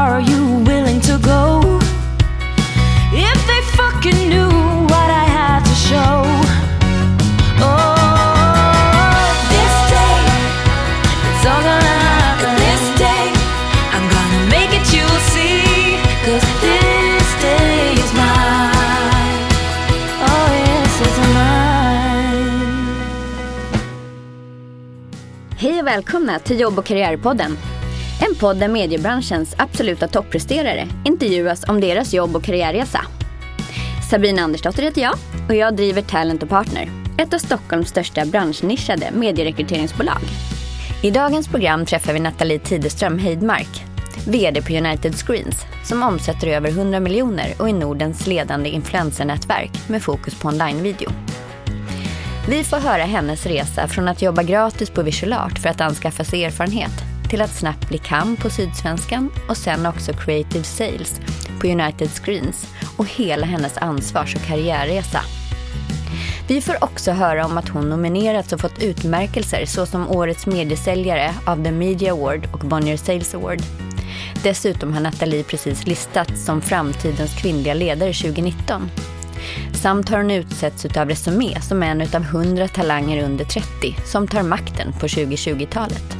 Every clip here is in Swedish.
far are you willing to go? If they fucking knew what I had to show. Oh, this day, it's all gonna happen. This day, I'm gonna make it, you'll see. Cause this day is mine. Oh, yes, it's mine. Hej och välkomna till Jobb och karriärpodden. En podd där mediebranschens absoluta toppresterare intervjuas om deras jobb och karriärresa. Sabina Andersdotter heter jag och jag driver Talent Partner, ett av Stockholms största branschnischade medierekryteringsbolag. I dagens program träffar vi Nathalie Tideström Heidmark, VD på United Screens, som omsätter över 100 miljoner och är Nordens ledande influencernätverk med fokus på onlinevideo. Vi får höra hennes resa från att jobba gratis på Visual Art för att anskaffa sig erfarenhet till att snabbt bli KAM på Sydsvenskan och sen också Creative Sales på United Screens och hela hennes ansvars och karriärresa. Vi får också höra om att hon nominerats och fått utmärkelser såsom Årets mediesäljare av The Media Award och Bonnier Sales Award. Dessutom har Nathalie precis listats som framtidens kvinnliga ledare 2019. Samt har hon utsetts utav Resumé som en utav 100 talanger under 30 som tar makten på 2020-talet.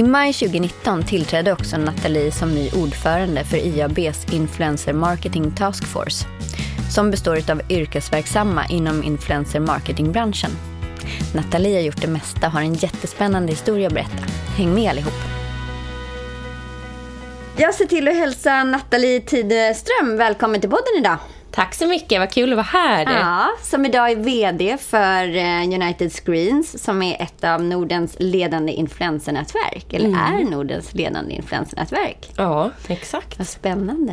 I maj 2019 tillträdde också Nathalie som ny ordförande för IABs Influencer Marketing Task Force som består av yrkesverksamma inom influencer marketingbranschen. Nathalie har gjort det mesta och har en jättespännande historia att berätta. Häng med allihop! Jag ser till att hälsa Nathalie Tideström välkommen till podden idag. Tack så mycket, vad kul att vara här. Ja, som idag är VD för eh, United Screens som är ett av Nordens ledande influensernätverk. Eller är Nordens ledande influensernätverk. Ja, exakt. Vad spännande.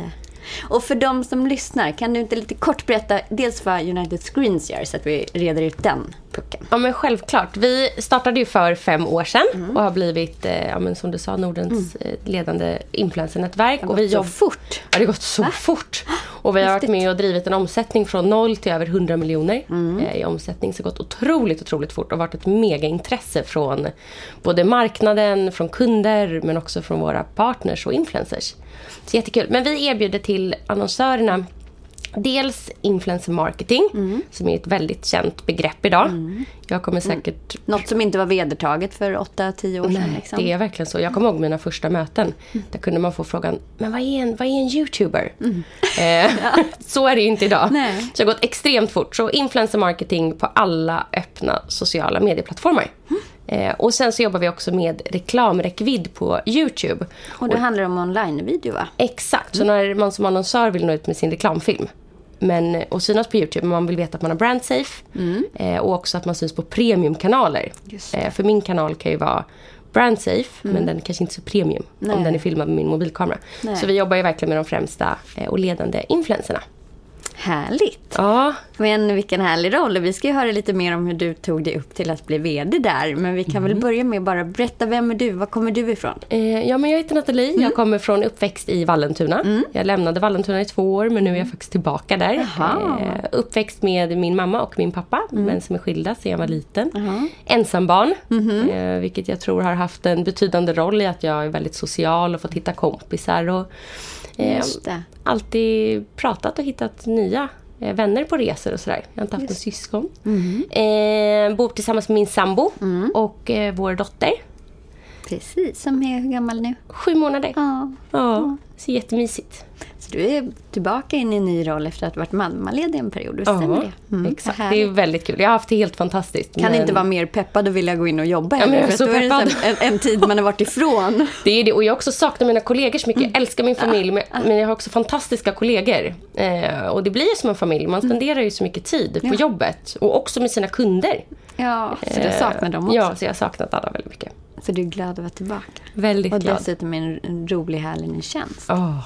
Och för de som lyssnar, kan du inte lite kort berätta dels vad United Screens gör så att vi reder ut den pucken? Ja, men självklart. Vi startade ju för fem år sedan Mm. och har blivit, eh, ja, men som du sa, Nordens eh, ledande influensernätverk. Det har och vi gått så jobb- fort. Ja, det har gått så fort. Och vi har varit med och drivit en omsättning från noll till över 100 miljoner Mm. eh, i omsättning. Så gått otroligt, otroligt fort och varit ett megaintresse från både marknaden, från kunder men också från våra partners och influencers. Så jättekul. Men vi erbjuder till annonsörerna Dels influencer marketing, Mm. som är ett väldigt känt begrepp idag. Jag kommer säkert Något som inte var vedertaget för 8-10 år sedan. Nej, Liksom. det är verkligen så. Jag kommer ihåg mina första möten. Där kunde man få frågan, men vad är en, vad är en YouTuber? Eh, så är det ju inte idag. Nej. Så det har gått extremt fort. Så influencer marketing på alla öppna sociala medieplattformar. Eh, och sen så jobbar vi också med reklamräckvidd på YouTube. Och det handlar om online-video va? Exakt, så när man som annonsör vill nå ut med sin reklamfilm men, och synas på YouTube, men man vill veta att man har brand safe eh, och också att man syns på premiumkanaler. Eh, för min kanal kan ju vara brand safe, men den är kanske inte så premium Nej. om den är filmad med min mobilkamera. Nej. Så vi jobbar ju verkligen med de främsta eh, och ledande influencerna. Härligt. Ja, Men vilken härlig roll. Vi ska ju höra lite mer om hur du tog dig upp till att bli VD där. Men vi kan väl börja med bara berätta, vem är du? Var kommer du ifrån? Eh, ja, men jag heter Nathalie. Mm. Jag kommer från uppväxt i Vallentuna. Jag lämnade Vallentuna i två år, men nu är jag faktiskt tillbaka där. Mm. Eh, uppväxt med min mamma och min pappa, men som är skilda sedan jag var liten. Ensambarn, Mhm. eh, vilket jag tror har haft en betydande roll i att jag är väldigt social och fått hitta kompisar. Och, Just det. alltid pratat och hittat nya eh, vänner på resor och sådär. Jag har inte haft någon syskon. Eh, bor tillsammans med min sambo och eh, vår dotter. Precis, som är hur gammal nu? Sju månader. Ja. Ja, så jättemysigt. Du är tillbaka in i en ny roll efter att ha varit mammaledig en period, visst stämmer det? Mm, exakt. Det är väldigt kul. Jag har haft det helt fantastiskt. Kan men- inte vara mer peppad och vilja gå in och jobba Ja, men heller, för då är det en, en tid man har varit ifrån. Det är det. Och jag har också saknat mina kollegor så mycket. Mm. Jag älskar min familj, men, men jag har också fantastiska kollegor. Eh, och det blir ju som en familj. Man Mm. spenderar ju så mycket tid på jobbet. Och också med sina kunder. Ja, så du Eh, saknar dem också. Ja, så jag har saknat alla väldigt mycket. Så du är glad att vara tillbaka. Väldigt Och glad. dessutom en, rolig, härlig ny tjänst. Åh,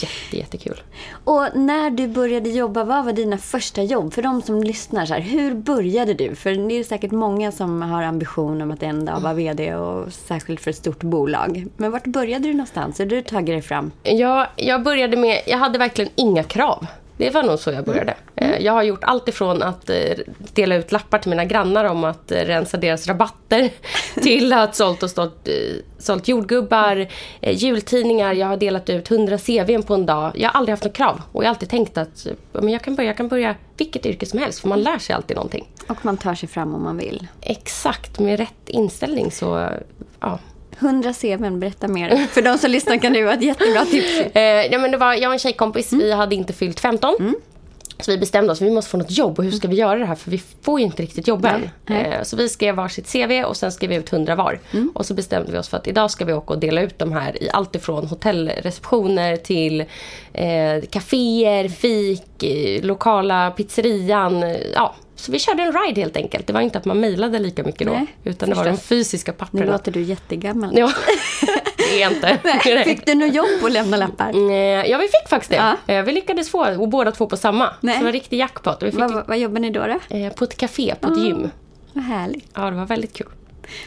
jätte, jättekul. Och när du började jobba, vad var dina första jobb? För de som lyssnar, så här, hur började du? För det är säkert många som har ambition om att en dag vara VD och särskilt för ett stort bolag. Men vart började du någonstans? Hur du tagit dig fram? Jag, jag började med, jag hade verkligen inga krav. Det var nog så jag började. Mm. Eh, Jag har gjort allt ifrån att eh, dela ut lappar till mina grannar om att eh, rensa deras rabatter till att sålt och stått, sålt jordgubbar, jultidningar. Jag har delat ut 100 CVn på en dag. Jag har aldrig haft något krav och jag har alltid tänkt att men jag, kan börja, jag kan börja vilket yrke som helst för man lär sig alltid någonting. Och man tar sig fram om man vill. Exakt, med rätt inställning så ja, 100 CVn, berätta mer. För de som lyssnar kan det vara ett jättebra tips. Eh, ja, men det var, jag och en tjejkompis, Mm. vi hade inte fyllt 15. Så vi bestämde oss, vi måste få något jobb och hur ska vi göra det här? För vi får ju inte riktigt jobb än. Eh, så vi skrev varsitt CV och sen skrev vi ut 100 var. Mm. Och så bestämde vi oss för att idag ska vi åka och dela ut de här i allt ifrån hotellreceptioner till eh, kaféer, fik, lokala pizzerian. eh, Ja, så vi körde en ride helt enkelt. Det var inte att man mejlade lika mycket då. Nej, utan det var de fysiska Nu papperna. låter du jättegammal. Ja, det är inte. Nej. Fick du något jobb att lämna lappar? Eh, Ja, vi fick faktiskt det. Ja. Eh, Vi lyckades få, och båda två på samma. Nej. Så det var riktig jackpot. Vi fick Vad, vad jobbar ni då? då? eh, på ett café, på ett gym. Vad härligt. Ja, det var väldigt kul.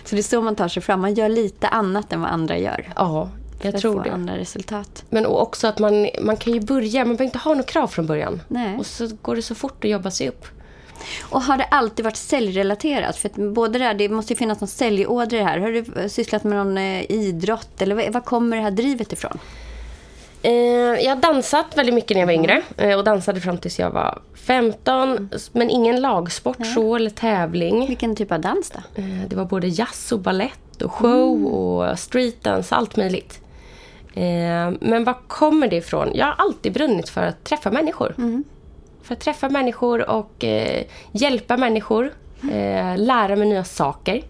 Så det är så man tar sig fram. Man gör lite annat än vad andra gör. Ja, jag för att tror få det. andra resultat. Men också att man, man kan ju börja, man behöver inte ha något krav från början. Nej. Och så går det så fort att jobba sig upp. Och har det alltid varit säljrelaterat? För att både det, här, det måste ju finnas någon det här. Har du sysslat med någon eh, idrott? Eller var, kommer det här drivet ifrån? Eh, jag har dansat väldigt mycket när jag var yngre. Eh, och dansade fram tills jag var 15. Men ingen lagsport så, eller tävling. Vilken typ av dans då? Det var både jazz och ballett och show Mm. och streetdance, allt möjligt. Men var kommer det ifrån? Jag har alltid brunnit för att träffa människor. Mm. För att träffa människor och eh, hjälpa människor. Eh, lära mig nya saker.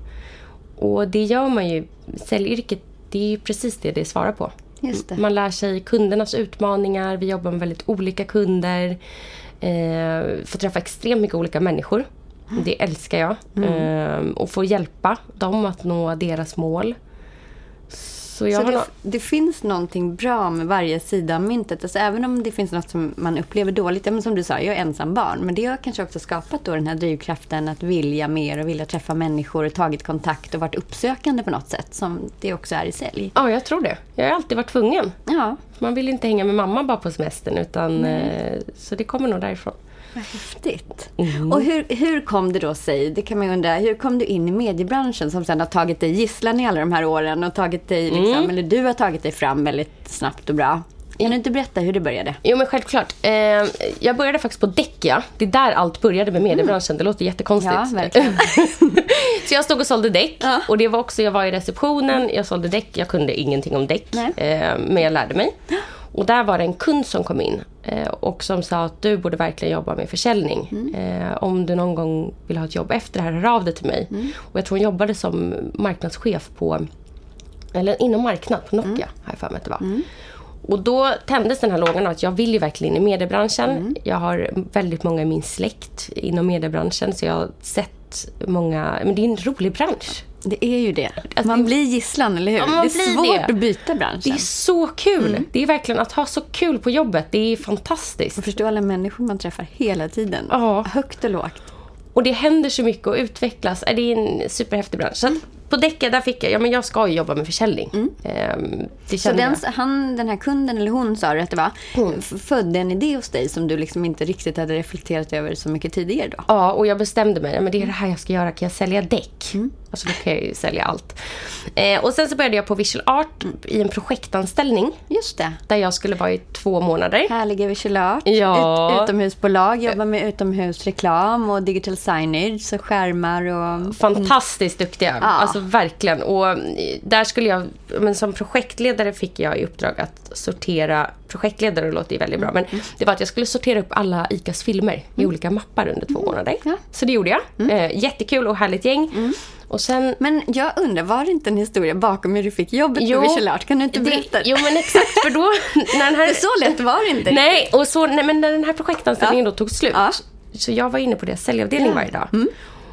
Och det gör man ju. Säljyrket, det är ju precis det det svarar på. Man lär sig kundernas utmaningar. Vi jobbar med väldigt olika kunder. Eh, får träffa extremt mycket olika människor. Det älskar jag. Eh, och få hjälpa dem att nå deras mål. Så jag Så det, det finns någonting bra med varje sida av myntet. Alltså även om det finns något som man upplever dåligt. Men som du sa, jag är ensam barn. Men det har kanske också skapat då den här drivkraften att vilja mer och vilja träffa människor och tagit kontakt och varit uppsökande på något sätt. Som det också är i sälj. Ja, jag tror det. Jag har alltid varit tvungen. Ja, Man vill inte hänga med mamma bara på semestern. Utan, eh, så det kommer nog därifrån. Vad häftigt. Och hur, hur kom det då sig, det kan man ju undra, hur kom du in i mediebranschen som sen har tagit dig gisslan i alla de här åren och tagit dig, liksom, eller du har tagit dig fram väldigt snabbt och bra. Kan du inte berätta hur det började? Jo men självklart. Eh, jag började faktiskt på Däckia. Det är där allt började med mediebranschen. Det låter jättekonstigt. Ja, verkligen. så jag stod och sålde däck. Ja. Och det var också, jag var i receptionen, jag sålde däck. Jag kunde ingenting om däck. Eh, men jag lärde mig. Och där var det en kund som kom in. Eh, och som sa att du borde verkligen jobba med försäljning. Mm. Eh, om du någon gång vill ha ett jobb efter det här, hör av dig till mig. Mm. Och jag tror hon jobbade som marknadschef på eller inom marknad på Nokia, Mm. har jag för mig att det var. Och då tändes den här lågan att jag vill ju verkligen in i mediebranschen. Mm. Jag har väldigt många i min släkt inom mediebranschen så jag har sett många, men det är en rolig bransch. Det är ju det. Man blir gisslan, eller hur? Ja, det är svårt det. att byta branschen. Det är så kul! Mm. Det är verkligen att ha så kul på jobbet, det är fantastiskt. Och förstå alla människor man träffar hela tiden. Ja. Högt och lågt. Och det händer så mycket och utvecklas. Äh, Det är en superhäftig bransch. Att på Däcka, där fick jag, ja men jag ska ju jobba med försäljning. Ehm, det Mm. Så kände den, han, den här kunden, eller hon sa du att det var, f- födde en idé hos dig som du liksom inte riktigt hade reflekterat över så mycket tidigare då? Ja, och jag bestämde mig. Ja, men det är det här jag ska göra. Kan jag sälja däck? Alltså då kan jag ju sälja allt. Eh, och sen så började jag på Visual Art i en projektanställning. Just det. Där jag skulle vara i två månader. Härliga Visual Art. Ja. Ut, utomhusbolag, jobbar med utomhusreklam och digital signage, så skärmar och... Fantastiskt duktiga. Ja. Alltså verkligen. Och eh, där skulle jag, men som projektledare fick jag i uppdrag att sortera, projektledare låter ju väldigt bra, men det var att jag skulle sortera upp alla ICAs filmer i olika mappar under två månader. Ja. Så det gjorde jag. Eh, jättekul och härligt gäng. Och sen Men jag undrar, var det inte en historia bakom hur du fick jobbet på Visual Art? Kan du inte berätta? det, jo men exakt, för då... När den här, För så lätt var det inte. Nej, och så, nej, men när den här projektanställningen Ja. då tog slut. Ja. Så jag var inne på deras säljavdelning Ja. Mm. varje dag.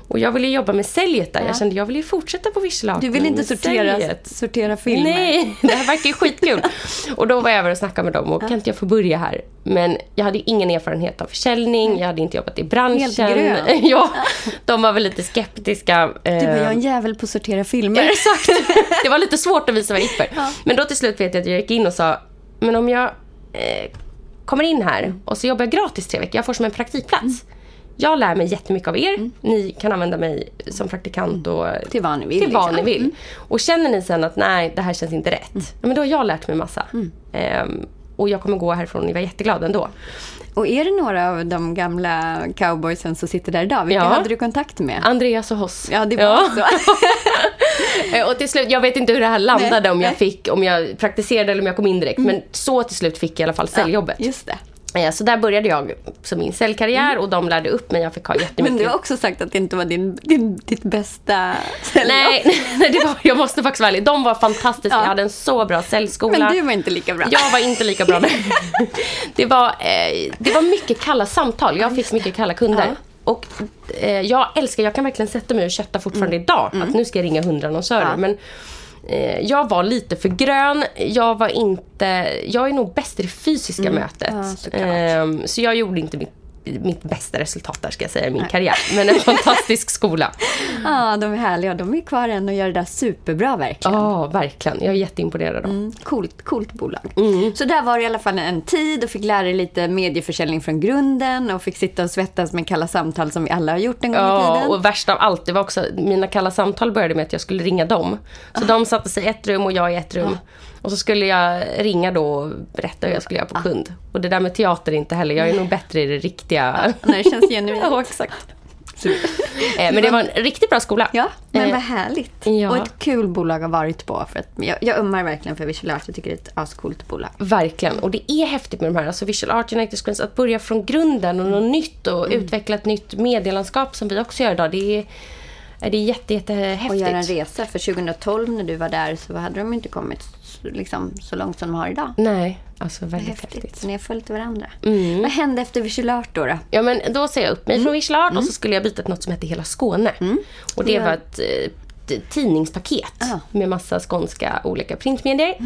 Och jag ville jobba med säljet där. Jag kände jag vill ju fortsätta på Visual Art. Du vill men inte sortera, säljet. sortera filmer? Nej, det här verkar ju skitkul. och då var jag över och snackade med dem och kan inte jag få börja här? Men jag hade ingen erfarenhet av försäljning, jag hade inte jobbat i branschen. Helt grön. ja, de var väl lite skeptiska. Du bara, jag är Eh, en jävel på att sortera filmer. Exakt. Det var lite svårt att visa vad jag gick för. Men då till slut vet jag att jag gick in och sa, men om jag eh, kommer in här och så jobbar jag gratis tre veckor, jag får som en praktikplats. Jag lär mig jättemycket av er. Ni kan använda mig som praktikant och Till vad ni vill, Till vad liksom. ni vill. Och känner ni sen att nej, det här känns inte rätt. Ja, men då har jag lärt mig massa. Ehm, och jag kommer gå härifrån och ni var jätteglada ändå. Och är det några av de gamla cowboysen som sitter där idag? Vilka Ja. hade du kontakt med? Andreas och Hoss. Ja, det var så. Eh, Och till slut, jag vet inte hur det här landade, Nej, om jag fick, om jag praktiserade eller om jag kom in direkt. Men så till slut fick jag i alla fall säljjobbet. Just det. Eh, Så där började jag som min säljkarriär och de lärde upp mig. Jag fick ha jättemycket. Men du har också sagt att det inte var din, din, ditt bästa säljjobb. Nej, nej det var, jag måste faktiskt vara ärlig. De var fantastiska. Ja. Jag hade en så bra säljskola. Men du var inte lika bra. Jag var inte lika bra. det, var, eh, det var mycket kalla samtal. Jag fick mycket kalla kunder. Ja. Och eh, jag älskar, jag kan verkligen sätta mig och kötta fortfarande idag. Att nu ska jag ringa hundra annonsörer. Mm. Ja. Men jag var lite för grön. Jag var inte, jag är nog bäst i det fysiska mötet. Mm. Ja, såklart. Ehm, så jag gjorde inte mitt, mitt bästa resultat där ska jag säga i min karriär. Men en fantastisk skola. Ja, de är härliga. De är kvar än och gör det där superbra verkligen. Ja, verkligen. Jag är jätteimponerad av dem. Mm, coolt, coolt bolag. Mm. Så där var det i alla fall en tid och fick lära dig lite medieförsäljning från grunden och fick sitta och svettas med kalla samtal som vi alla har gjort en gång i Ja, tiden. och värst av allt, det var också, mina kalla samtal började med att jag skulle ringa dem. Ah. Så de satte sig i ett rum och jag i ett rum. Och så skulle jag ringa då och berätta hur jag skulle göra Ah. på kund. Och det där med teater inte heller, jag är nog bättre i det riktiga. När det känns genuint. ja, exakt. Eh, Men det var en riktigt bra skola. Ja, men Eh, vad härligt. ja. Och ett kul bolag har varit på. För att jag, jag ömmar verkligen för Visual Art. Jag tycker det är ett ascoolt bolag. Verkligen. Och det är häftigt med de här, alltså Visual Art United Screens, att börja från grunden och något nytt och Mm. utveckla ett nytt medielandskap som vi också gör idag. Det är, det är jätte, jättehäftigt. Och göra en resa. För 2012 när du var där så hade de inte kommit liksom, så långt som de har idag. Nej, alltså väldigt Häftigt. häftigt. Ni har följt varandra. Mm. Vad hände efter Visual Art då? då? Ja men då säger jag upp mig Mm. från Visual Art och så skulle jag byta till något som heter Hela Skåne. Och det var ett eh, tidningspaket Ah. med massa skånska olika printmedier.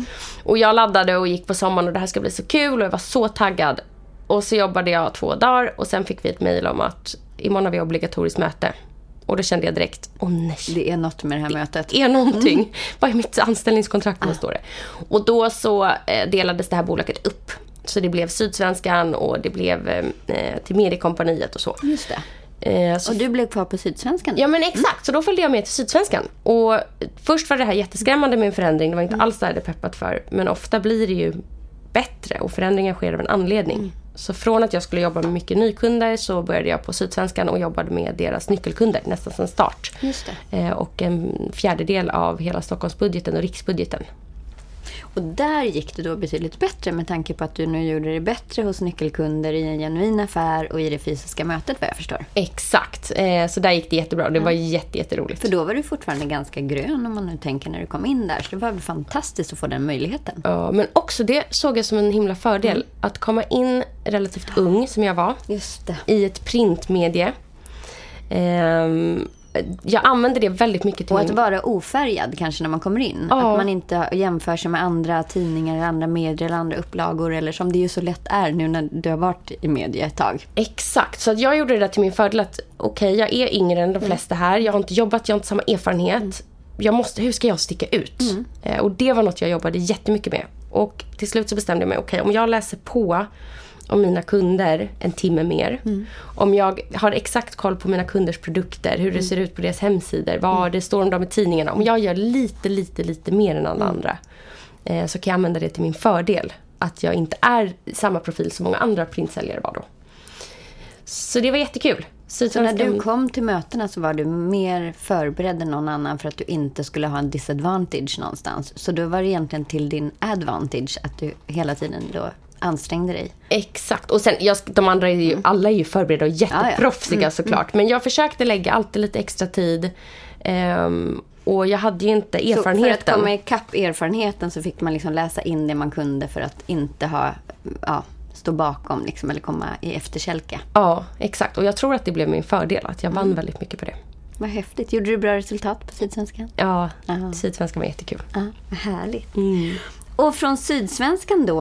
Och jag laddade och gick på sommaren och det här ska bli så kul och jag var så taggad. Och så jobbade jag två dagar och sen fick vi ett mejl om att imorgon har vi obligatoriskt möte. Och då kände jag direkt, åh nej. Det är något med det här mötet. är någonting. Mm. Vad är mitt anställningskontrakt? Ah. Står det? Och då så eh, delades det här bolaget upp. Så det blev Sydsvenskan och det blev eh, till Mediekompaniet och så. Just det. Eh, så Och du blev kvar på Sydsvenskan? Ja men exakt, så då följde jag med till Sydsvenskan. Och först var det här jätteskrämmande med en förändring, det var inte Mm. alls det jag hade peppat för. Men ofta blir det ju bättre och förändringar sker av en anledning. Mm. Så från att jag skulle jobba med mycket nykunder så började jag på Sydsvenskan och jobbade med deras nyckelkunder nästan sedan start. Eh, och en fjärdedel av hela Stockholmsbudgeten och riksbudgeten. Och där gick det då betydligt bättre med tanke på att du nu gjorde det bättre hos nyckelkunder i en genuin affär och i det fysiska mötet vad jag förstår. Exakt, eh, så där gick det jättebra. Det var jätte, jätteroligt. För då var du fortfarande ganska grön om man nu tänker när du kom in där. Så det var fantastiskt att få den möjligheten. Ja, men också det såg jag som en himla fördel. Mm. Att komma in relativt ung, som jag var, i ett printmedie. Ehm, jag använde det väldigt mycket till Och att min... vara ofärgad kanske när man kommer in. Ja. Att man inte jämför sig med andra tidningar, eller andra medier eller andra upplagor. Eller som det ju så lätt är nu när du har varit i media ett tag. Exakt, så att jag gjorde det där till min fördel att okej, jag är yngre än de Mm. flesta här. Jag har inte jobbat, jag har inte samma erfarenhet. Jag måste, hur ska jag sticka ut? Mm. Eh, och det var något jag jobbade jättemycket med. Och till slut så bestämde jag mig, okej om jag läser på om mina kunder en timme mer. Om jag har exakt koll på mina kunders produkter, hur det ser ut på deras hemsidor, vad det står om dem i tidningarna. Om jag gör lite, lite, lite mer än alla andra eh, så kan jag använda det till min fördel. Att jag inte är samma profil som många andra printsäljare var då. Så det var jättekul. Så när Sydsvenskan- du kom till mötena så var du mer förberedd än någon annan för att du inte skulle ha en disadvantage någonstans. Så då var det egentligen till din advantage att du hela tiden då ansträngde dig. Exakt. Och sen, jag, de andra är ju, alla är ju förberedda och jätteproffsiga Mm, såklart. Men jag försökte lägga alltid lite extra tid. Ehm, och jag hade ju inte Så för att erfarenheten. komma ikapp erfarenheten så fick man liksom läsa in det man kunde för att inte ha, ja, stå bakom liksom, eller komma i efterkälke. Ja, exakt. Och jag tror att det blev min fördel. Att jag vann Mm. väldigt mycket på det. Vad häftigt. Gjorde du bra resultat på Sydsvenskan? Ja, Aha. Sydsvenskan var jättekul. Ja, vad härligt. Och från Sydsvenskan då,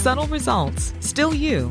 Subtle results, still you,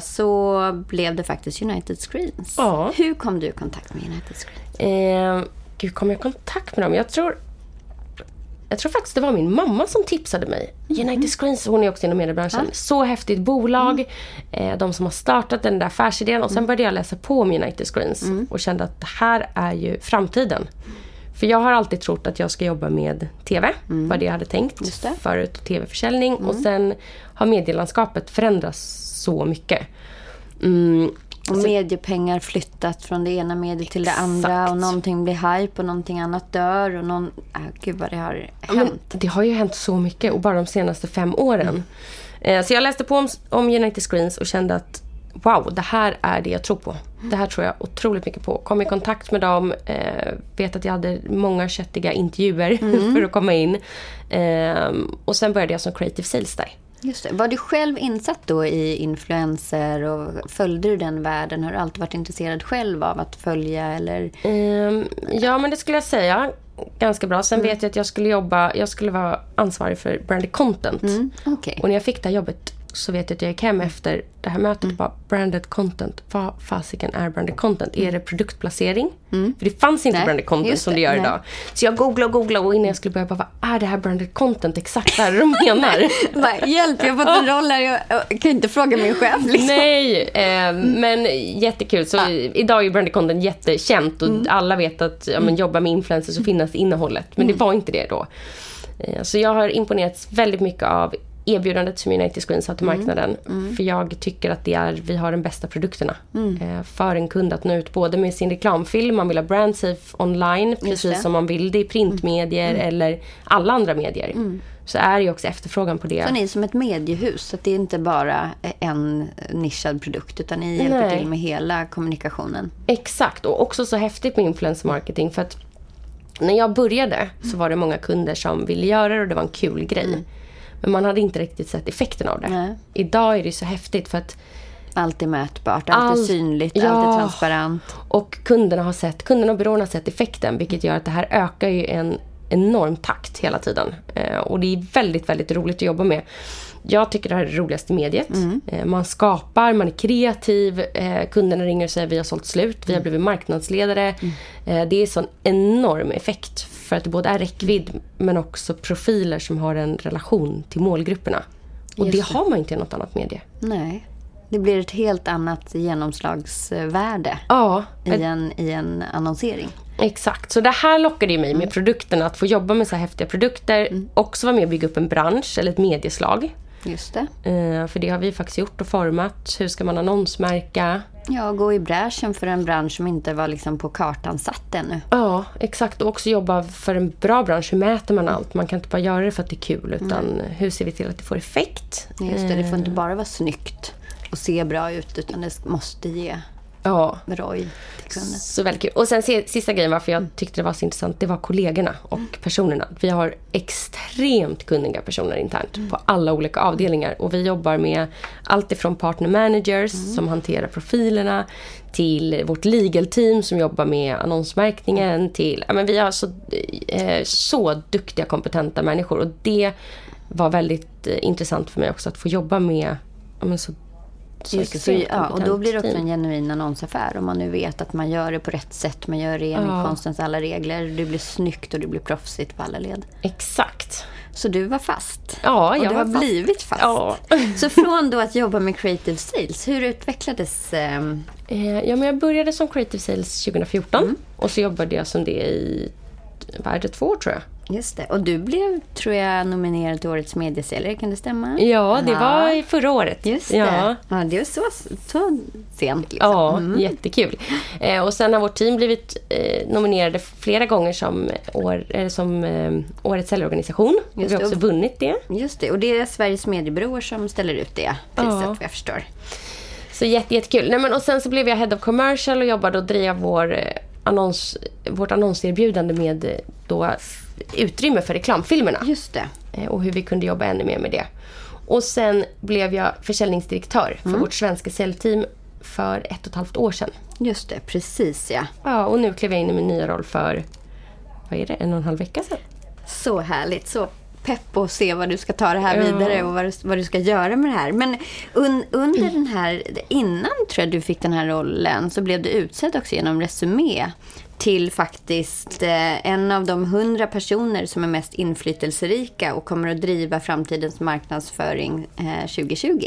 så blev det faktiskt United Screens. Ja. Hur kom du i kontakt med United Screens? Eh, gud, kom jag i kontakt med dem? Jag tror, jag tror faktiskt det var min mamma som tipsade mig. United Screens, hon är också inom mediebranschen. Så häftigt bolag. Eh, de som har startat den där affärsidén. Och sen började jag läsa på om United Screens. Och kände att det här är ju framtiden. För jag har alltid trott att jag ska jobba med TV. Vad det jag hade tänkt förut. TV-försäljning. Och sen har medielandskapet förändrats så mycket. Mm, Och mediepengar flyttat från det ena mediet till det andra. Exakt. Och någonting blir hype och någonting annat dör. Och någon... Ah, gud vad det har Ja, men hänt. det har ju hänt så mycket och bara de senaste fem åren. Eh, Så jag läste på om, om United Screens och kände att wow, det här är det jag tror på. Det här tror jag otroligt mycket på. Kom i kontakt med dem, eh, vet att jag hade många köttiga intervjuer för att komma in. Eh, och sen började jag som creative sales där. Just det. Var du själv insatt då i influencer och följde du den världen? Har du alltid varit intresserad själv av att följa eller? Ehm, ja, men det skulle jag säga. Ganska bra. Sen vet jag att jag skulle jobba, jag skulle vara ansvarig för branded content. Okej. Och när jag fick det här jobbet så vet jag att jag gick hem efter det här mötet och bara branded content. Vad fasiken är branded content? Är det produktplacering? För det fanns inte Nej, branded content just som det det. gör Nej. idag. Så jag googlade och googlade och innan jag skulle börja bara, vad är det här branded content? Exakt vad är det de menar? Bara, Hjälp, jag har fått en roll här. Jag, jag kan inte fråga min chef liksom. Nej, eh, men jättekul. Så idag är branded content jättekänt och alla vet att ja, men, jobba med influencers så finns innehållet. Men det var inte det då. Eh, så jag har imponerats väldigt mycket av erbjudandet som United Screens har till marknaden. För jag tycker att det är, vi har de bästa produkterna. Eh, för en kund att nå ut både med sin reklamfilm, man vill ha brand safe online, precis som man vill det i printmedier eller alla andra medier. Så är ju också efterfrågan på det. Så ni är som ett mediehus. Så att det är inte bara en nischad produkt. Utan ni hjälper Nej. till med hela kommunikationen. Exakt, och också så häftigt med influencer marketing för att när jag började så var det många kunder som ville göra det och det var en kul grej. Men man hade inte riktigt sett effekten av det. Nej. Idag är det så häftigt för att Allt är mätbart, allt är Allt- synligt, allt Ja. är transparent. och kunderna har sett, kunderna och byråerna har sett effekten vilket gör att det här ökar ju en enorm takt hela tiden. Eh, och det är väldigt, väldigt roligt att jobba med. Jag tycker det här är det roligaste mediet. Eh, man skapar, man är kreativ, eh, kunderna ringer och säger vi har sålt slut, vi har blivit marknadsledare. Eh, det är sån enorm effekt för att det både är räckvidd men också profiler som har en relation till målgrupperna. Och det det. har man inte i något annat medie. Nej. Det blir ett helt annat genomslagsvärde Ja, i en, i en annonsering. Exakt, så det här lockade ju mig Mm. med produkterna. Att få jobba med så här häftiga produkter. Också vara med och bygga upp en bransch eller ett medieslag. Just det. Eh, för det har vi faktiskt gjort och format. Hur ska man annonsmärka? Ja, gå i bräschen för en bransch som inte var liksom på kartan satt ännu. Ja, exakt. Och också jobba för en bra bransch. Hur mäter man allt? Man kan inte bara göra det för att det är kul. Utan hur ser vi till att det får effekt? Just det, det får inte bara vara snyggt och se bra ut utan det måste ge Ja, kunden. Så väldigt kul. Och sen se- sista grejen varför jag tyckte det var så intressant, det var kollegorna och personerna. Vi har extremt kunniga personer internt på alla olika avdelningar. Och vi jobbar med allt ifrån partner managers som hanterar profilerna till vårt legal team som jobbar med annonsmärkningen till... Ja, men vi har så, eh, så duktiga, kompetenta människor. Och det var väldigt eh, intressant för mig också att få jobba med ja, så, det, så, ja, och då blir det också en genuin annonsaffär. Om man nu vet att man gör det på rätt sätt. Man gör det enligt Ja. konstens alla regler. Det blir snyggt och det blir proffsigt på alla led. Exakt. Så du var fast. Ja, och jag du var har fast. blivit fast. Ja. Så från då att jobba med creative sales, hur utvecklades... ehm, Eh, ja, men jag började som creative sales 2014 Mm. och så jobbade jag som det i vad är det, två år tror jag. Just det. Och du blev, tror jag, nominerad till Årets mediesäljare. Kan det stämma? Ja, det var i förra året. Just det. Ja, Ja, det var så, så sent liksom. ja jättekul. Eh, och sen har vårt team blivit eh, nominerade flera gånger som, år, eller som eh, Årets säljorganisation. Vi har också vunnit det. Just det. Och det är Sveriges mediebyråer som ställer ut det priset, Ja. jag förstår. Så jätte, jättekul. Nej, men, och sen så blev jag Head of Commercial och jobbade och drev vår, eh, annons, vårt annonserbjudande med eh, då, utrymme för reklamfilmerna. Just det. Eh, och hur vi kunde jobba ännu mer med det. Och sen blev jag försäljningsdirektör för vårt svenska säljteam för ett och ett halvt år sedan. Just det, precis ja. Ja, och nu klev jag in i min nya roll för, vad är det, en och en halv vecka sedan. Så härligt. Så pepp att se vad du ska ta det här vidare och vad du, vad du ska göra med det här. Men un, under den här, innan tror jag du fick den här rollen så blev du utsedd också genom Resumé till faktiskt eh, en av de hundra personer som är mest inflytelserika och kommer att driva framtidens marknadsföring eh, 2020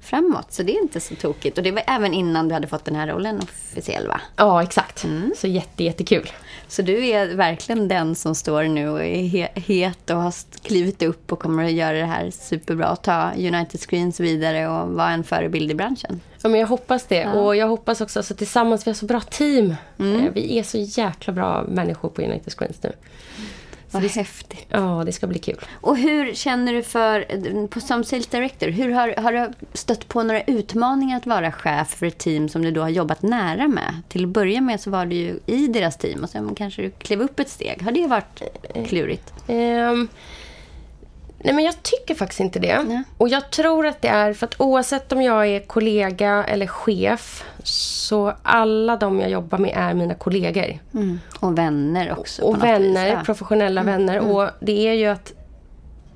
framåt. Så det är inte så tokigt. Och det var även innan du hade fått den här rollen officiell va? Ja, exakt. Så jätte, jättekul. Så du är verkligen den som står nu och är he- het och har klivit upp och kommer att göra det här superbra. Och ta United Screens vidare och vara en förebild i branschen. Ja, men jag hoppas det. Och jag hoppas också att tillsammans, vi har så bra team. Eh, Vi är så jäkla bra människor på United Screens nu. Vad häftigt. Ja, det ska bli kul. Och hur känner du för, på, som sales director, hur har, har du stött på några utmaningar att vara chef för ett team som du då har jobbat nära med? Till att börja med så var du ju i deras team och sen kanske du klev upp ett steg. Har det varit klurigt? Ehm, nej men jag tycker faktiskt inte det. Nej. Och jag tror att det är för att oavsett om jag är kollega eller chef så alla de jag jobbar med är mina kollegor. Och vänner också. Och något vänner, vis, professionella vänner. Och det är ju att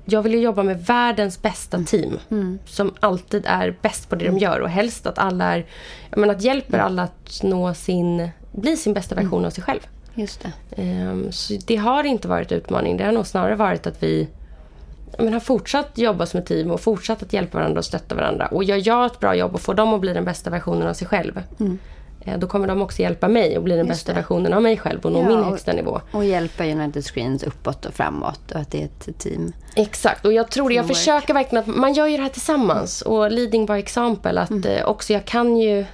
jag vill ju jobba med världens bästa team. Som alltid är bäst på det de gör. Och helst att alla är, jag menar att hjälper alla att nå sin, bli sin bästa version av sig själv. Just det. Ehm, Så det har inte varit utmaning. Det har nog snarare varit att vi men har fortsatt jobba som ett team och fortsatt att hjälpa varandra och stötta varandra. Och gör jag ett bra jobb och får dem att bli den bästa versionen av sig själv. eh, Då kommer de också hjälpa mig att bli den Just bästa det. versionen av mig själv och nå Ja, min och- högsta nivå. Och hjälpa United Screens uppåt och framåt och att det är ett team. Exakt, och jag tror det. Jag försöker verkligen att man gör ju det här tillsammans. Och leading by example. Att Mm. eh, också jag kan ju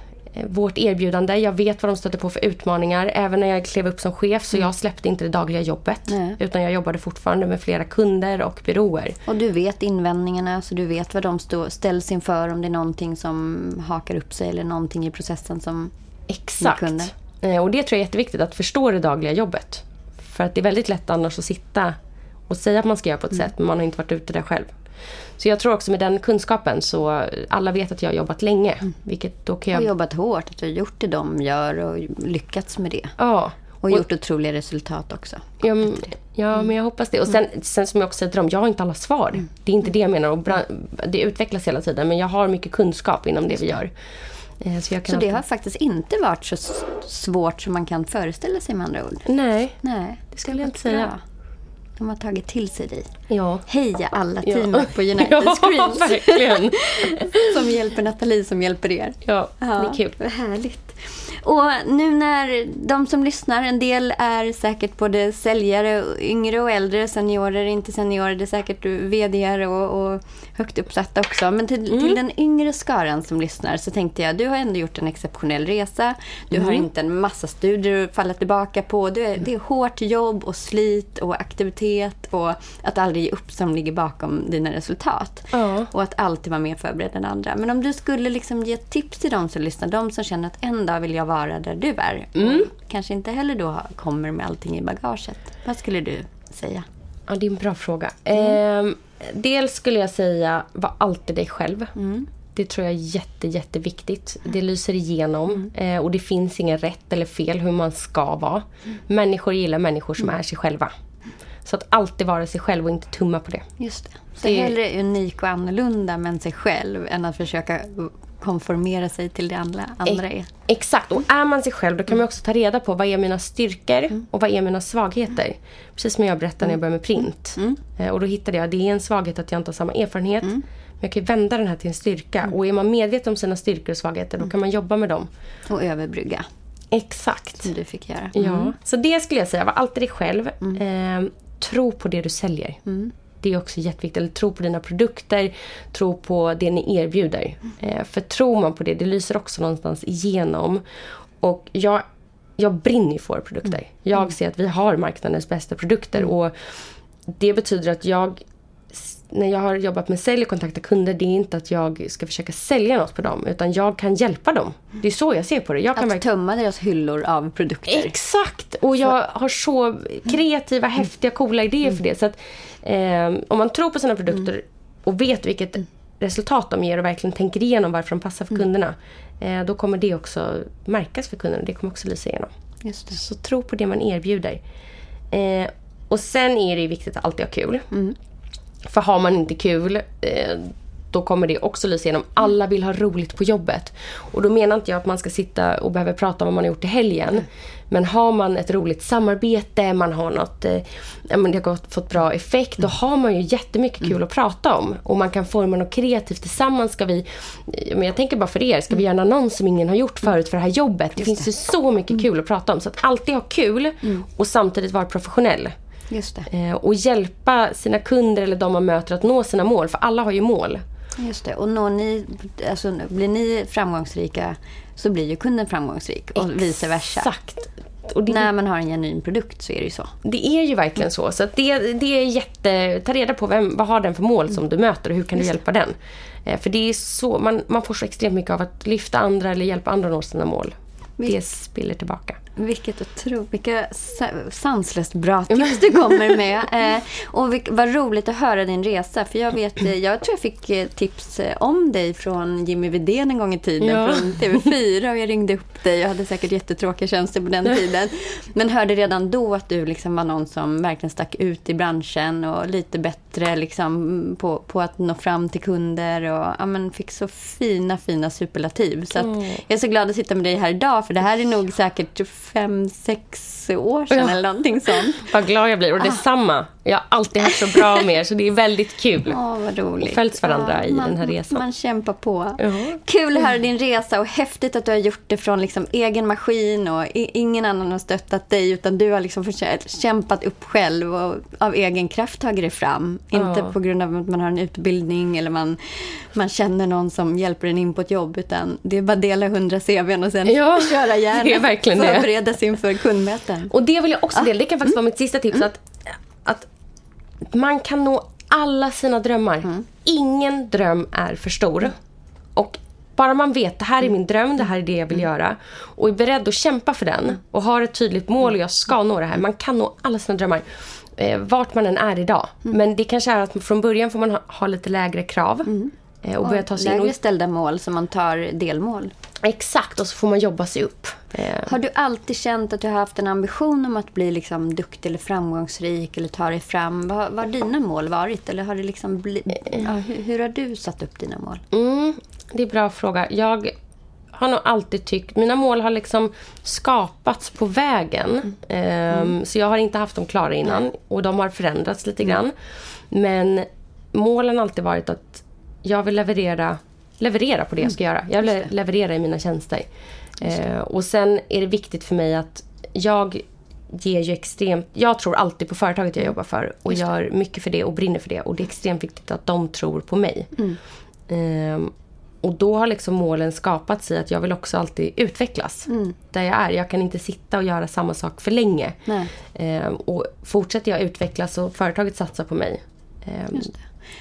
vårt erbjudande. Jag vet vad de stöter på för utmaningar. Även när jag klev upp som chef så jag släppte inte det dagliga jobbet. Mm. Nej. Utan jag jobbade fortfarande med flera kunder och byråer. Och du vet invändningarna så du vet vad de stå, ställs inför om det är någonting som hakar upp sig eller någonting i processen som... Exakt. kunder. Eh, Och det tror jag är jätteviktigt, att förstå det dagliga jobbet. För att det är väldigt lätt annars att sitta och säga att man ska göra på ett Mm. sätt, men man har inte varit ute där själv. Så jag tror också med den kunskapen så alla vet att jag har jobbat länge. Mm. Vilket då kan har jag... jobbat hårt, att du har gjort det de gör och lyckats med det. Ja. Och gjort otroliga resultat också. Ja, men, ja, men jag hoppas det. Och sen, sen som jag också säger till dem, jag har inte alla svar. Det är inte det jag menar. Och det utvecklas hela tiden, men jag har mycket kunskap inom det vi gör. Eh, Så, Så det har faktiskt inte varit så svårt som man kan föreställa sig med andra ord. Nej, Nej, det skulle jag inte säga. De har tagit till sig dig. Ja. Heja alla Ja. teamet på United ja, Screens verkligen. som hjälper Nathalie som hjälper er. Ja, det är kul. Vad härligt. Och nu när de som lyssnar, en del är säkert både säljare, yngre och äldre, seniorer, inte seniorer, det är säkert vd och, och högt uppsatta också. Men till, Mm. till den yngre skaran som lyssnar så tänkte jag, du har ändå gjort en exceptionell resa. Du har Mm. inte en massa studier att falla tillbaka på. Du är, det är hårt jobb och slit och aktivitet och att aldrig ge upp som ligger bakom dina resultat. Ja. Och att alltid vara mer förberedd än andra. Men om du skulle liksom ge tips till de som lyssnar, de som känner att en dag vill jag vara där du är. Mm. Kanske inte heller då kommer med allting i bagaget. Vad skulle du säga? Ja, det är en bra fråga. Ehm, dels skulle jag säga, var alltid dig själv. Det tror jag är jätte, jätteviktigt. Det lyser igenom. Eh, och det finns ingen rätt eller fel hur man ska vara. Människor gillar människor som är sig själva. Så att alltid vara sig själv och inte tumma på det. Just det. Så Det- hellre unik och annorlunda men sig själv än att försöka konformera sig till det andra, andra är. Exakt, och är man sig själv då kan man också ta reda på vad är mina styrkor och vad är mina svagheter. Precis som jag berättade när jag började med print. Eh, Och då hittade jag, det är en svaghet att jag inte har samma erfarenhet. Men jag kan vända den här till en styrka. Och är man medveten om sina styrkor och svagheter då kan man jobba med dem. Och överbrygga, Exakt. som du fick göra. Ja. Så det skulle jag säga, var alltid dig själv. Eh, tro på det du säljer. Det är också jätteviktigt. Eller tro på dina produkter, tro på det ni erbjuder. Eh, för tror man på det, det lyser också någonstans igenom. Och jag, jag brinner ju för våra produkter. Jag ser att vi har marknadens bästa produkter. Och det betyder att jag när jag har jobbat med sälj och kontaktat kunder, det är inte att jag ska försöka sälja något på dem. Utan jag kan hjälpa dem. Det är så jag ser på det. Jag kan Att verkligen- tömma deras hyllor av produkter. Exakt! Och jag har så kreativa, häftiga, coola idéer för det. Så att eh, om man tror på sina produkter och vet vilket resultat de ger och verkligen tänker igenom varför de passar för kunderna. Eh, då kommer det också märkas för kunderna. Det kommer också lysa igenom. Så tro på det man erbjuder. Eh, och sen är det viktigt att alltid ha kul. För har man inte kul, eh, då kommer det också lysa igenom. Alla vill ha roligt på jobbet. Och då menar inte jag att man ska sitta och behöva prata om vad man har gjort i helgen. Men har man ett roligt samarbete, man har något, eh, men det har gått, fått bra effekt, då har man ju jättemycket kul att prata om. Och man kan forma något kreativt tillsammans. Ska vi, eh, men jag tänker bara för er, ska vi göra en annons som ingen har gjort förut för det här jobbet? Det finns ju så mycket kul att prata om. Så att alltid ha kul och samtidigt vara professionell. Just det. Eh, och hjälpa sina kunder eller de man möter att nå sina mål. För alla har ju mål. Just det. Och når ni, alltså, blir ni framgångsrika så blir ju kunden framgångsrik och vice versa. Exakt. Det, När man har en genuin produkt så är det ju så. det är ju verkligen så. Så det, det är jätte... Ta reda på vem, vad har den för mål som du möter och hur kan du hjälpa den. Eh, för det är så, man, man får så extremt mycket av att lyfta andra eller hjälpa andra att nå sina mål. Det spiller tillbaka. Vilket otro, vilka sa- sanslöst bra tips du kommer med. Eh, och vilk, vad roligt att höra din resa. För jag vet, eh, jag tror jag fick eh, tips eh, om dig från Jimmy Widén en gång i tiden. Ja. Från TV4 och jag ringde upp dig. Jag hade säkert jättetråkiga tjänster på den tiden. Men hörde redan då att du liksom var någon som verkligen stack ut i branschen och lite bättre liksom på, på att nå fram till kunder. Och ja, men fick så fina, fina superlativ. Så att jag är så glad att sitta med dig här idag. För det här är nog säkert fem, sex år sedan Ja. eller någonting sånt. Vad glad jag blir. Och detsamma. Jag har alltid haft så bra med er så det är väldigt kul. Åh, vad roligt. Och följts varandra i man, den här resan. Man kämpar på. Ja. Kul att höra din resa och häftigt att du har gjort det från liksom egen maskin och ingen annan har stöttat dig utan du har liksom kämpat upp själv och av egen kraft tagit dig fram. Inte på grund av att man har en utbildning eller man, man känner någon som hjälper en in på ett jobb utan det är bara att dela hundra CVn och sen Ja, köra järnet. det är verkligen det. Förbereda sig inför kundmöten. Och det vill jag också dela. Det kan faktiskt vara mitt sista tips. Att, att man kan nå alla sina drömmar. Ingen dröm är för stor. Och bara man vet, det här är min dröm, det här är det jag vill göra. Och är beredd att kämpa för den. Och har ett tydligt mål och jag ska nå det här. Man kan nå alla sina drömmar. Eh, vart man än är idag. Men det kanske är att från början får man ha, ha lite lägre krav. Eh, och börja ta sig in. Lägre Och, ställda mål så man tar delmål. Exakt, och så får man jobba sig upp. Eh, Har du alltid känt att du har haft en ambition om att bli liksom duktig eller framgångsrik eller ta dig fram? Vad, vad har dina mål varit? Eller har det liksom bli, ja, hur, hur har du satt upp dina mål? Mm, det är en bra fråga. Jag har nog alltid tyckt... Mina mål har liksom skapats på vägen. Ehm, Så jag har inte haft dem klara innan. Och de har förändrats lite grann. Men målen har alltid varit att jag vill leverera, leverera på det jag ska göra. Jag vill leverera i mina tjänster. Eh, och sen är det viktigt för mig att jag ger ju extremt... Jag tror alltid på företaget jag jobbar för och gör mycket för det och brinner för det. Och det är extremt viktigt att de tror på mig. Ehm, och då har liksom målen skapats i att jag vill också alltid utvecklas. Där jag är. Jag kan inte sitta och göra samma sak för länge. Ehm, och fortsätter jag utvecklas och företaget satsar på mig. Ehm,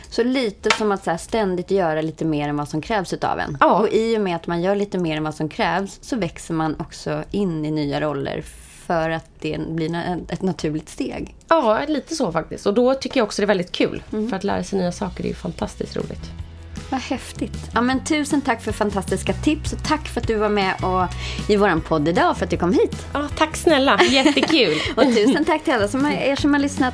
Så lite som att så ständigt göra lite mer än vad som krävs utav en. Ja. Och i och med att man gör lite mer än vad som krävs så växer man också in i nya roller för att det blir ett naturligt steg. Ja, lite så faktiskt. Och då tycker jag också det är väldigt kul. För att lära sig nya saker är ju fantastiskt roligt. Vad häftigt. Ja, men tusen tack för fantastiska tips och tack för att du var med och, i vår podd idag för att du kom hit. Ja, tack snälla, jättekul. Och tusen tack till alla som har, er som har lyssnat.